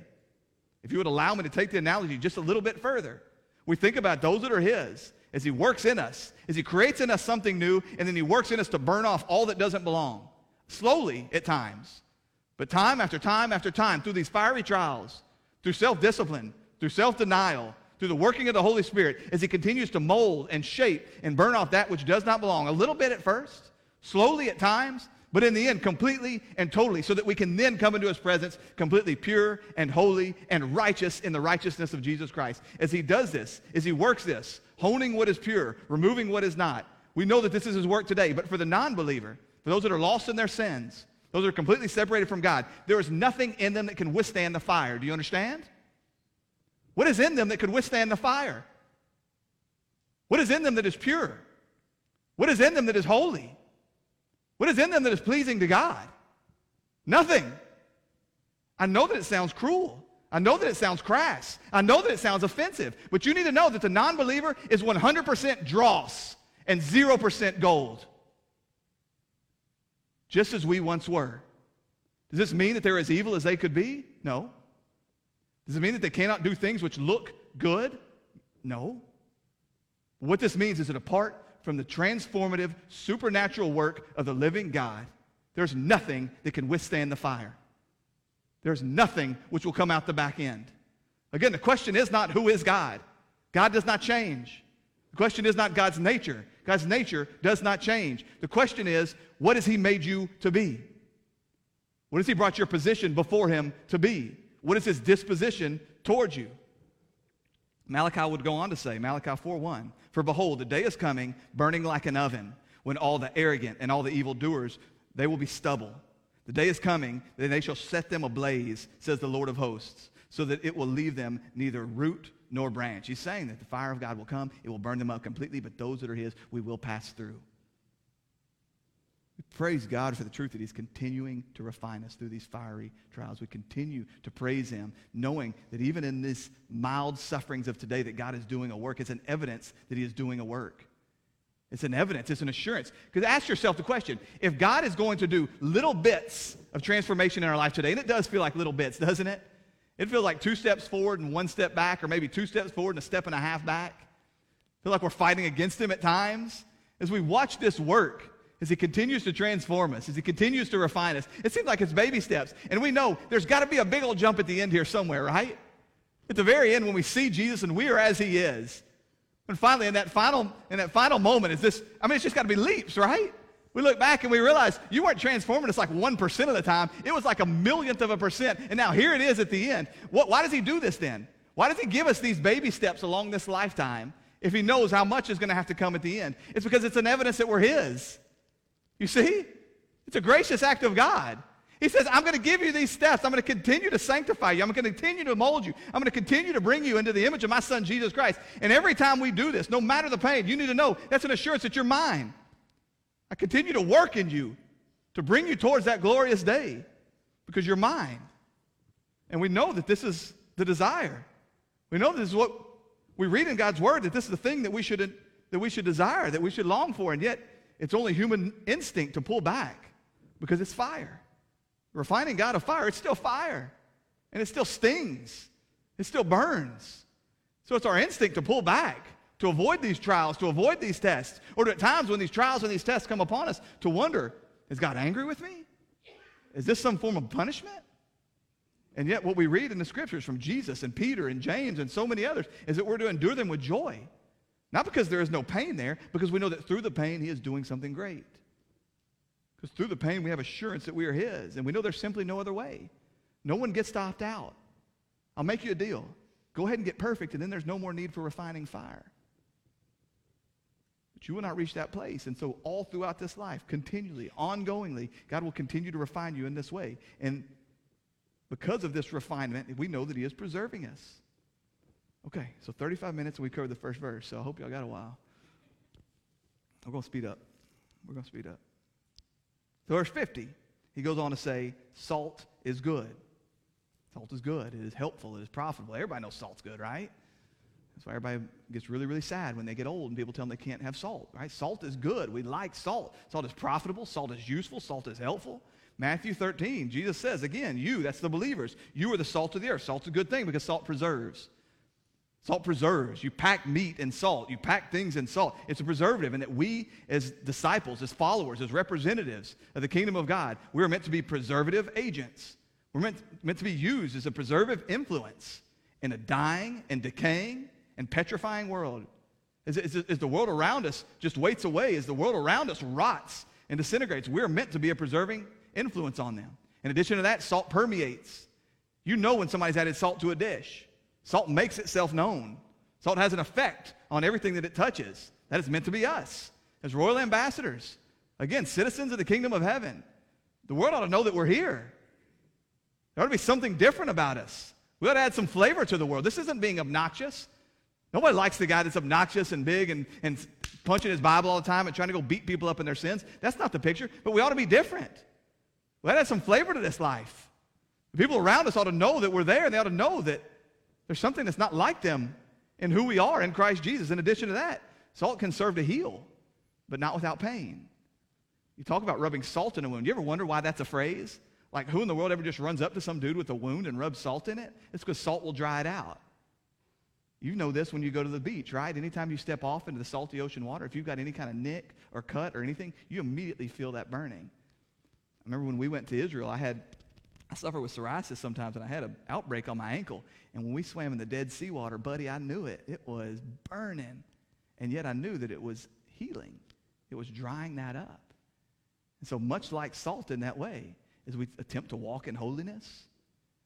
If you would allow me to take the analogy just a little bit further, we think about those that are His as He works in us, as He creates in us something new, and then He works in us to burn off all that doesn't belong. Slowly at times, but time after time after time, through these fiery trials, through self discipline, through self denial, through the working of the Holy Spirit, as He continues to mold and shape and burn off that which does not belong, a little bit at first, slowly at times, but in the end, completely and totally, so that we can then come into his presence completely pure and holy and righteous in the righteousness of Jesus Christ. As he does this, as he works this, honing what is pure, removing what is not, we know that this is his work today. But for the non believer, for those that are lost in their sins, those that are completely separated from God, there is nothing in them that can withstand the fire. Do you understand? What is in them that could withstand the fire? What is in them that is pure? What is in them that is holy? What is in them that is pleasing to God? Nothing. I know that it sounds cruel. I know that it sounds crass. I know that it sounds offensive. But you need to know that the non believer is 100% dross and 0% gold. Just as we once were. Does this mean that they're as evil as they could be? No. Does it mean that they cannot do things which look good? No. What this means is that apart from the transformative, supernatural work of the living God, there's nothing that can withstand the fire. There's nothing which will come out the back end. Again, the question is not who is God. God does not change. The question is not God's nature. God's nature does not change. The question is, what has He made you to be? What has He brought your position before Him to be? What is His disposition towards you? Malachi would go on to say, Malachi 4:1, For behold, the day is coming, burning like an oven, when all the arrogant and all the evildoers, they will be stubble. The day is coming, then they shall set them ablaze, says the Lord of hosts, so that it will leave them neither root nor branch. He's saying that the fire of God will come, it will burn them up completely, but those that are his, we will pass through. We praise God for the truth that He's continuing to refine us through these fiery trials. We continue to praise Him, knowing that even in these mild sufferings of today, that God is doing a work. It's an evidence that He is doing a work. It's an evidence, it's an assurance. Because ask yourself the question if God is going to do little bits of transformation in our life today, and it does feel like little bits, doesn't it? It feels like two steps forward and one step back, or maybe two steps forward and a step and a half back. I feel like we're fighting against Him at times. As we watch this work, as he continues to transform us, as he continues to refine us. It seems like it's baby steps. And we know there's got to be a big old jump at the end here somewhere, right? At the very end, when we see Jesus and we are as he is. And finally, in that final, in that final moment, is this, I mean, it's just got to be leaps, right? We look back and we realize you weren't transforming us like 1% of the time. It was like a millionth of a percent. And now here it is at the end. What, why does he do this then? Why does he give us these baby steps along this lifetime if he knows how much is going to have to come at the end? It's because it's an evidence that we're his. You see? It's a gracious act of God. He says, I'm going to give you these steps. I'm going to continue to sanctify you. I'm going to continue to mold you. I'm going to continue to bring you into the image of my son, Jesus Christ. And every time we do this, no matter the pain, you need to know that's an assurance that you're mine. I continue to work in you to bring you towards that glorious day because you're mine. And we know that this is the desire. We know this is what we read in God's word, that this is the thing that we should, that we should desire, that we should long for. And yet, it's only human instinct to pull back because it's fire. Refining God of fire, it's still fire. And it still stings. It still burns. So it's our instinct to pull back, to avoid these trials, to avoid these tests, or to, at times when these trials and these tests come upon us, to wonder, is God angry with me? Is this some form of punishment? And yet, what we read in the scriptures from Jesus and Peter and James and so many others is that we're to endure them with joy. Not because there is no pain there, because we know that through the pain, He is doing something great. Because through the pain, we have assurance that we are His, and we know there's simply no other way. No one gets to opt out. I'll make you a deal. Go ahead and get perfect, and then there's no more need for refining fire. But you will not reach that place. And so, all throughout this life, continually, ongoingly, God will continue to refine you in this way. And because of this refinement, we know that He is preserving us. Okay, so 35 minutes and we covered the first verse, so I hope y'all got a while. We're going to speed up. We're going to speed up. So verse 50, he goes on to say, salt is good. Salt is good. It is helpful. It is profitable. Everybody knows salt's good, right? That's why everybody gets really, really sad when they get old and people tell them they can't have salt, right? Salt is good. We like salt. Salt is profitable. Salt is useful. Salt is helpful. Matthew 13, Jesus says, again, you, that's the believers, you are the salt of the earth. Salt's a good thing because salt preserves. Salt preserves. You pack meat in salt. You pack things in salt. It's a preservative, and that we, as disciples, as followers, as representatives of the kingdom of God, we're meant to be preservative agents. We're meant, meant to be used as a preservative influence in a dying and decaying and petrifying world. As, as, as, the world around us just waits away, as the world around us rots and disintegrates, we're meant to be a preserving influence on them. In addition to that, salt permeates. You know when somebody's added salt to a dish. Salt makes itself known. Salt has an effect on everything that it touches. That is meant to be us as royal ambassadors. Again, citizens of the kingdom of heaven. The world ought to know that we're here. There ought to be something different about us. We ought to add some flavor to the world. This isn't being obnoxious. Nobody likes the guy that's obnoxious and big and, and punching his Bible all the time and trying to go beat people up in their sins. That's not the picture, but we ought to be different. We ought to add some flavor to this life. The people around us ought to know that we're there, and they ought to know that there's something that's not like them in who we are in Christ Jesus. In addition to that, salt can serve to heal, but not without pain. You talk about rubbing salt in a wound. You ever wonder why that's a phrase? Like, who in the world ever just runs up to some dude with a wound and rubs salt in it? It's because salt will dry it out. You know this when you go to the beach, right? Anytime you step off into the salty ocean water, if you've got any kind of nick or cut or anything, you immediately feel that burning. I remember when we went to Israel, I had I suffer with psoriasis sometimes, and I had an outbreak on my ankle. And when we swam in the Dead Sea water, buddy, I knew it. It was burning. And yet I knew that it was healing, it was drying that up. And so, much like salt in that way, as we attempt to walk in holiness,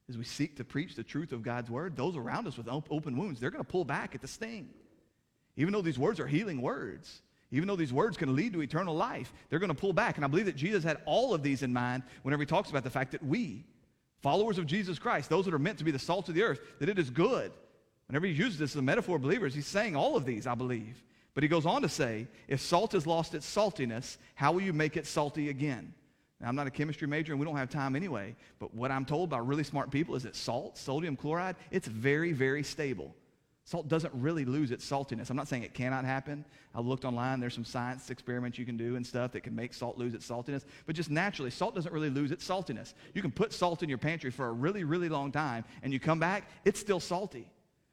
as we seek to preach the truth of God's word, those around us with open wounds, they're going to pull back at the sting. Even though these words are healing words, even though these words can lead to eternal life, they're going to pull back. And I believe that Jesus had all of these in mind whenever he talks about the fact that we, followers of Jesus Christ, those that are meant to be the salt of the earth, that it is good. Whenever he uses this as a metaphor of believers, he's saying all of these, I believe. But he goes on to say, if salt has lost its saltiness, how will you make it salty again? Now, I'm not a chemistry major and we don't have time anyway, but what I'm told by really smart people is that salt, sodium chloride, it's very, very stable. Salt doesn't really lose its saltiness. I'm not saying it cannot happen. I looked online, there's some science experiments you can do and stuff that can make salt lose its saltiness. But just naturally, salt doesn't really lose its saltiness. You can put salt in your pantry for a really, really long time, and you come back, it's still salty.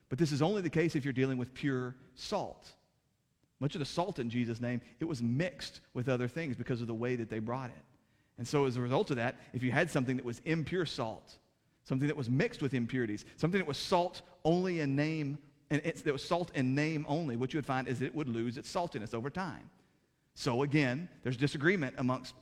But this is only the case if you're dealing with pure salt. Much of the salt in Jesus' name, it was mixed with other things because of the way that they brought it. And so, as a result of that, if you had something that was impure salt, something that was mixed with impurities, something that was salt only in name, and it, that was salt in name only, what you would find is it would lose its saltiness over time. So, again, there's disagreement amongst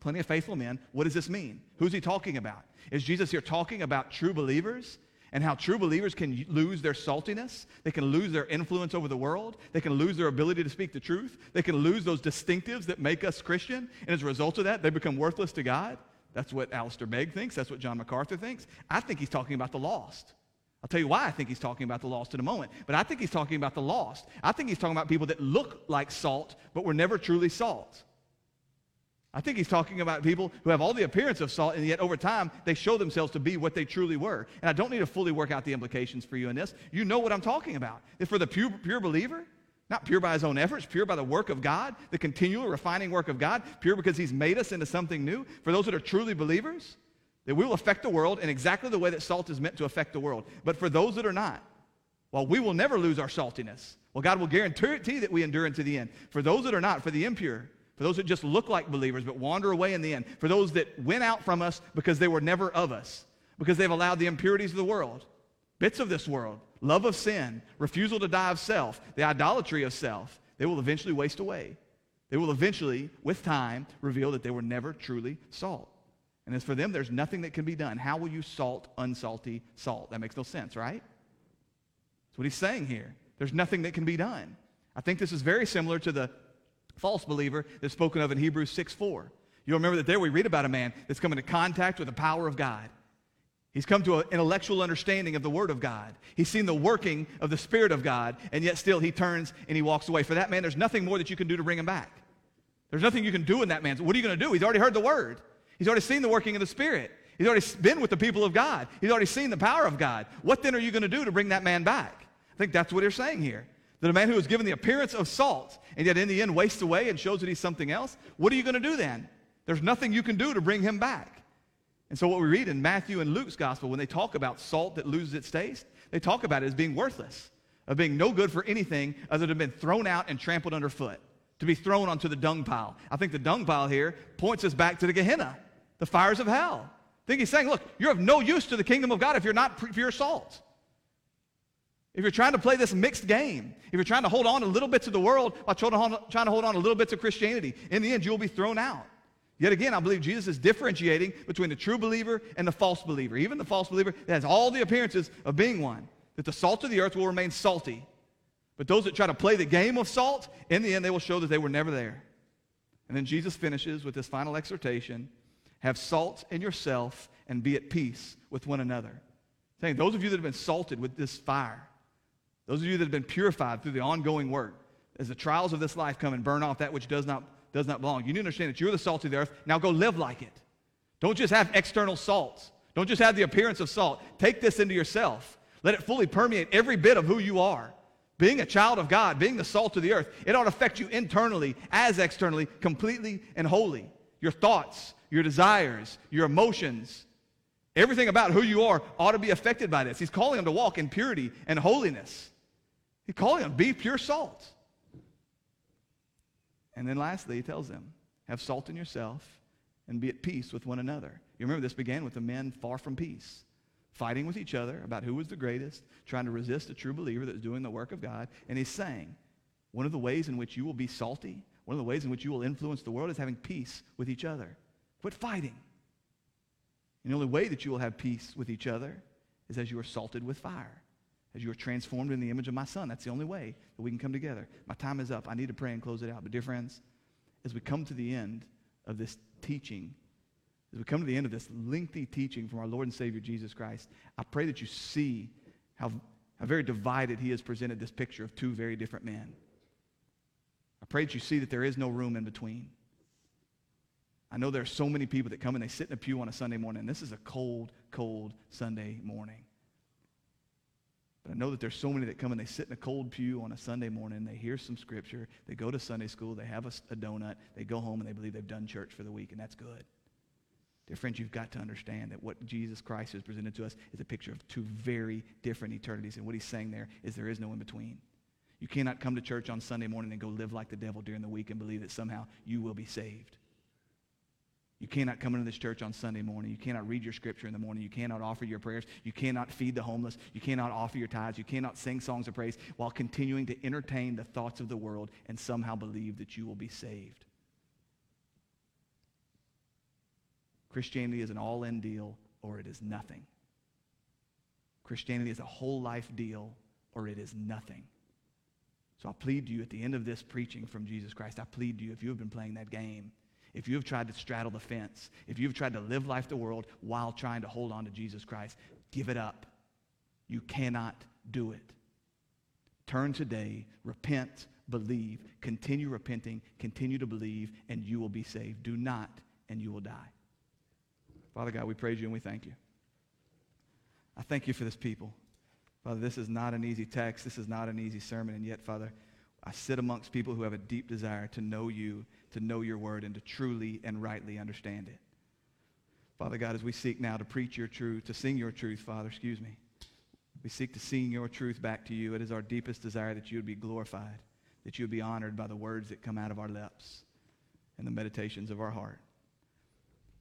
plenty of faithful men. What does this mean? Who's he talking about? Is Jesus here talking about true believers? and how true believers can lose their saltiness. They can lose their influence over the world. They can lose their ability to speak the truth. They can lose those distinctives that make us Christian. And as a result of that, they become worthless to God. That's what Alistair Begg thinks. That's what John MacArthur thinks. I think he's talking about the lost. I'll tell you why I think he's talking about the lost in a moment. But I think he's talking about the lost. I think he's talking about people that look like salt, but were never truly salt. I think he's talking about people who have all the appearance of salt, and yet over time they show themselves to be what they truly were. And I don't need to fully work out the implications for you in this. You know what I'm talking about. If for the pure, pure believer, not pure by his own efforts, pure by the work of God, the continual refining work of God, pure because he's made us into something new, for those that are truly believers, that we will affect the world in exactly the way that salt is meant to affect the world. But for those that are not, well, we will never lose our saltiness. Well, God will guarantee that we endure into the end. For those that are not, for the impure, for those that just look like believers but wander away in the end, for those that went out from us because they were never of us, because they've allowed the impurities of the world, bits of this world, love of sin, refusal to die of self, the idolatry of self, they will eventually waste away. They will eventually, with time, reveal that they were never truly salt. And as for them, there's nothing that can be done. How will you salt unsalty salt? That makes no sense, right? That's what he's saying here. There's nothing that can be done. I think this is very similar to the false believer that's spoken of in Hebrews 6 4. You'll remember that there we read about a man that's come into contact with the power of God. He's come to an intellectual understanding of the Word of God. He's seen the working of the Spirit of God, and yet still he turns and he walks away. For that man, there's nothing more that you can do to bring him back. There's nothing you can do in that man. What are you going to do? He's already heard the Word. He's already seen the working of the Spirit. He's already been with the people of God. He's already seen the power of God. What then are you going to do to bring that man back? I think that's what he's saying here. That a man who is given the appearance of salt and yet in the end wastes away and shows that he's something else, what are you going to do then? There's nothing you can do to bring him back. And so, what we read in Matthew and Luke's gospel, when they talk about salt that loses its taste, they talk about it as being worthless, of being no good for anything other than been thrown out and trampled underfoot, to be thrown onto the dung pile. I think the dung pile here points us back to the Gehenna, the fires of hell. I think he's saying, look, you're of no use to the kingdom of God if you're not pure salt. If you're trying to play this mixed game, if you're trying to hold on a little bit to the world while trying to hold on a little bit to Christianity, in the end, you'll be thrown out. Yet again, I believe Jesus is differentiating between the true believer and the false believer. Even the false believer that has all the appearances of being one. That the salt of the earth will remain salty. But those that try to play the game of salt, in the end, they will show that they were never there. And then Jesus finishes with this final exhortation have salt in yourself and be at peace with one another. Saying, those of you that have been salted with this fire, those of you that have been purified through the ongoing work, as the trials of this life come and burn off that which does not does not belong. You need to understand that you're the salt of the earth. Now go live like it. Don't just have external salts. Don't just have the appearance of salt. Take this into yourself. Let it fully permeate every bit of who you are. Being a child of God, being the salt of the earth, it ought to affect you internally as externally, completely and wholly. Your thoughts, your desires, your emotions, everything about who you are ought to be affected by this. He's calling them to walk in purity and holiness. He's calling them, be pure salt. And then lastly, he tells them, have salt in yourself and be at peace with one another. You remember this began with the men far from peace, fighting with each other about who was the greatest, trying to resist a true believer that was doing the work of God. And he's saying, one of the ways in which you will be salty, one of the ways in which you will influence the world is having peace with each other. Quit fighting. And the only way that you will have peace with each other is as you are salted with fire as you are transformed in the image of my son. That's the only way that we can come together. My time is up. I need to pray and close it out. But, dear friends, as we come to the end of this teaching, as we come to the end of this lengthy teaching from our Lord and Savior Jesus Christ, I pray that you see how, how very divided he has presented this picture of two very different men. I pray that you see that there is no room in between. I know there are so many people that come and they sit in a pew on a Sunday morning. This is a cold, cold Sunday morning. But I know that there's so many that come and they sit in a cold pew on a Sunday morning, they hear some scripture, they go to Sunday school, they have a, a donut, they go home and they believe they've done church for the week, and that's good. Dear friends, you've got to understand that what Jesus Christ has presented to us is a picture of two very different eternities. And what he's saying there is there is no in between. You cannot come to church on Sunday morning and go live like the devil during the week and believe that somehow you will be saved. You cannot come into this church on Sunday morning. You cannot read your scripture in the morning. You cannot offer your prayers. You cannot feed the homeless. You cannot offer your tithes. You cannot sing songs of praise while continuing to entertain the thoughts of the world and somehow believe that you will be saved. Christianity is an all in deal or it is nothing. Christianity is a whole life deal or it is nothing. So I plead to you at the end of this preaching from Jesus Christ, I plead to you if you have been playing that game if you have tried to straddle the fence, if you've tried to live life the world while trying to hold on to Jesus Christ, give it up. You cannot do it. Turn today, repent, believe, continue repenting, continue to believe, and you will be saved. Do not, and you will die. Father God, we praise you and we thank you. I thank you for this people. Father, this is not an easy text. This is not an easy sermon. And yet, Father, I sit amongst people who have a deep desire to know you to know your word and to truly and rightly understand it. Father God, as we seek now to preach your truth, to sing your truth, Father, excuse me, we seek to sing your truth back to you. It is our deepest desire that you would be glorified, that you would be honored by the words that come out of our lips and the meditations of our heart.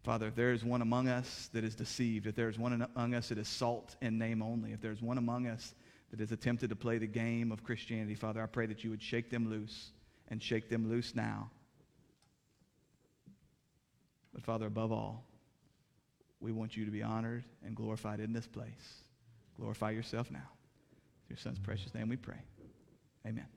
Father, if there is one among us that is deceived, if there is one among us that is salt in name only, if there is one among us that has attempted to play the game of Christianity, Father, I pray that you would shake them loose and shake them loose now but Father, above all, we want you to be honored and glorified in this place. Glorify yourself now. In your son's precious name we pray. Amen.